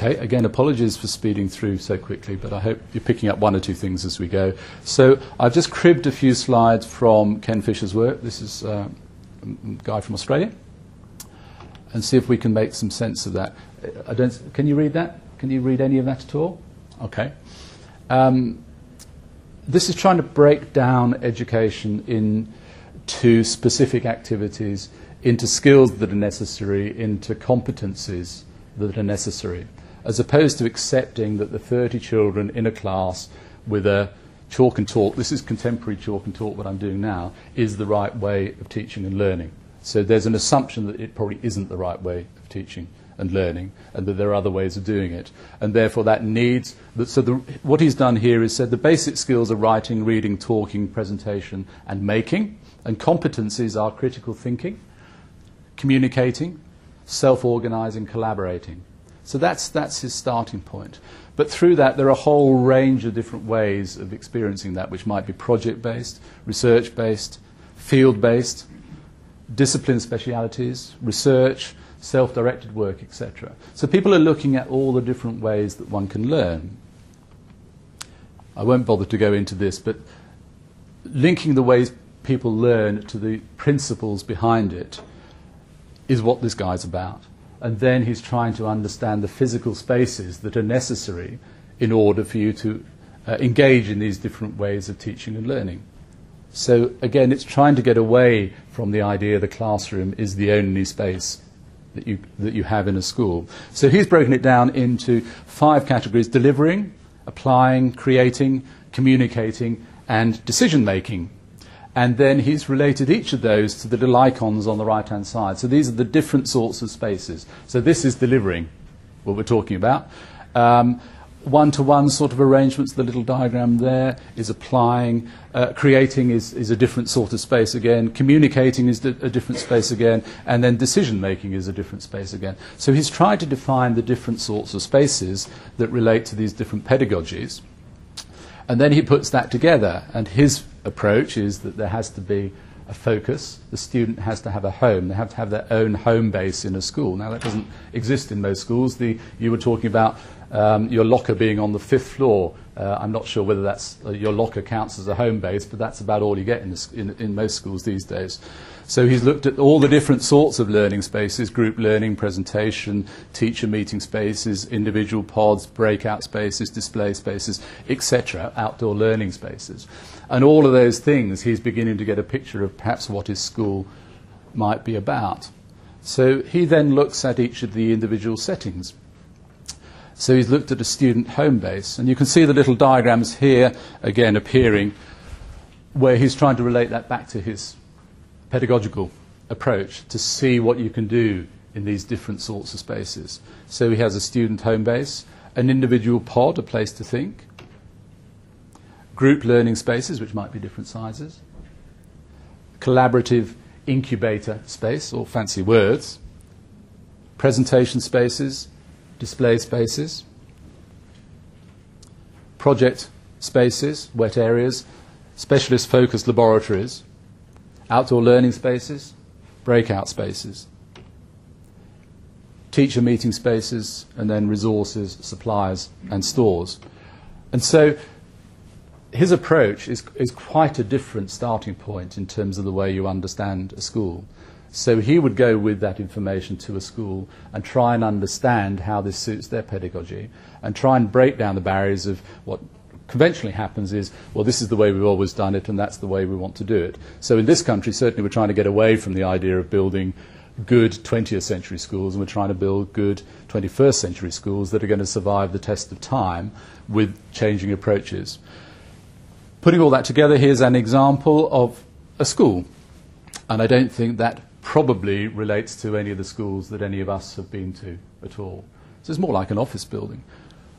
Okay, again, apologies for speeding through so quickly, but I hope you're picking up one or two things as we go. So I've just cribbed a few slides from Kenn Fisher's work. This is uh, a guy from Australia. And see if we can make some sense of that. I don't, can you read that? Can you read any of that at all? Okay. Um, this is trying to break down education into specific activities, into skills that are necessary, into competencies that are necessary as opposed to accepting that the 30 children in a class with a chalk and talk, this is contemporary chalk and talk, what I'm doing now, is the right way of teaching and learning. So there's an assumption that it probably isn't the right way of teaching and learning, and that there are other ways of doing it. And therefore, that needs. So, the, what he's done here is said the basic skills are writing, reading, talking, presentation, and making. And competencies are critical thinking, communicating, self organizing, collaborating. So that's, that's his starting point. But through that, there are a whole range of different ways of experiencing that, which might be project based, research based, field based, discipline specialities, research, self directed work, etc. So people are looking at all the different ways that one can learn. I won't bother to go into this, but linking the ways people learn to the principles behind it is what this guy's about and then he's trying to understand the physical spaces that are necessary in order for you to uh, engage in these different ways of teaching and learning. So again, it's trying to get away from the idea the classroom is the only space that you, that you have in a school. So he's broken it down into five categories delivering, applying, creating, communicating, and decision making and then he's related each of those to the little icons on the right hand side. So these are the different sorts of spaces. So this is delivering, what we're talking about. one to one sort of arrangements, the little diagram there is applying. Uh, creating is, is a different sort of space again. Communicating is a different space again. And then decision making is a different space again. So he's tried to define the different sorts of spaces that relate to these different pedagogies. And then he puts that together, and his approach is that there has to be a focus. The student has to have a home. They have to have their own home base in a school. Now, that doesn't exist in most schools. The, you were talking about um, your locker being on the fifth floor. Uh, I'm not sure whether that's uh, your locker counts as a home base, but that's about all you get in, in, in most schools these days. So he's looked at all the different sorts of learning spaces group learning, presentation, teacher meeting spaces, individual pods, breakout spaces, display spaces, etc., outdoor learning spaces. And all of those things, he's beginning to get a picture of perhaps what his school might be about. So he then looks at each of the individual settings. So he's looked at a student home base, and you can see the little diagrams here again appearing where he's trying to relate that back to his pedagogical approach to see what you can do in these different sorts of spaces. So he has a student home base, an individual pod, a place to think, group learning spaces, which might be different sizes, collaborative incubator space, or fancy words, presentation spaces, display spaces, project spaces, wet areas, specialist focused laboratories, outdoor learning spaces, breakout spaces, teacher meeting spaces, and then resources, supplies, and stores. And so his approach is, is quite a different starting point in terms of the way you understand a school. So he would go with that information to a school and try and understand how this suits their pedagogy and try and break down the barriers of what conventionally happens is, well, this is the way we've always done it, and that's the way we want to do it. So in this country, certainly we're trying to get away from the idea of building good 20th century schools, and we're trying to build good 21st century schools that are going to survive the test of time with changing approaches. Putting all that together, here's an example of a school. And I don't think that probably relates to any of the schools that any of us have been to at all. So it's more like an office building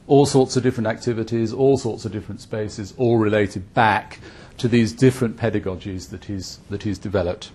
all sorts of different activities, all sorts of different spaces, all related back to these different pedagogies that he's, that he's developed.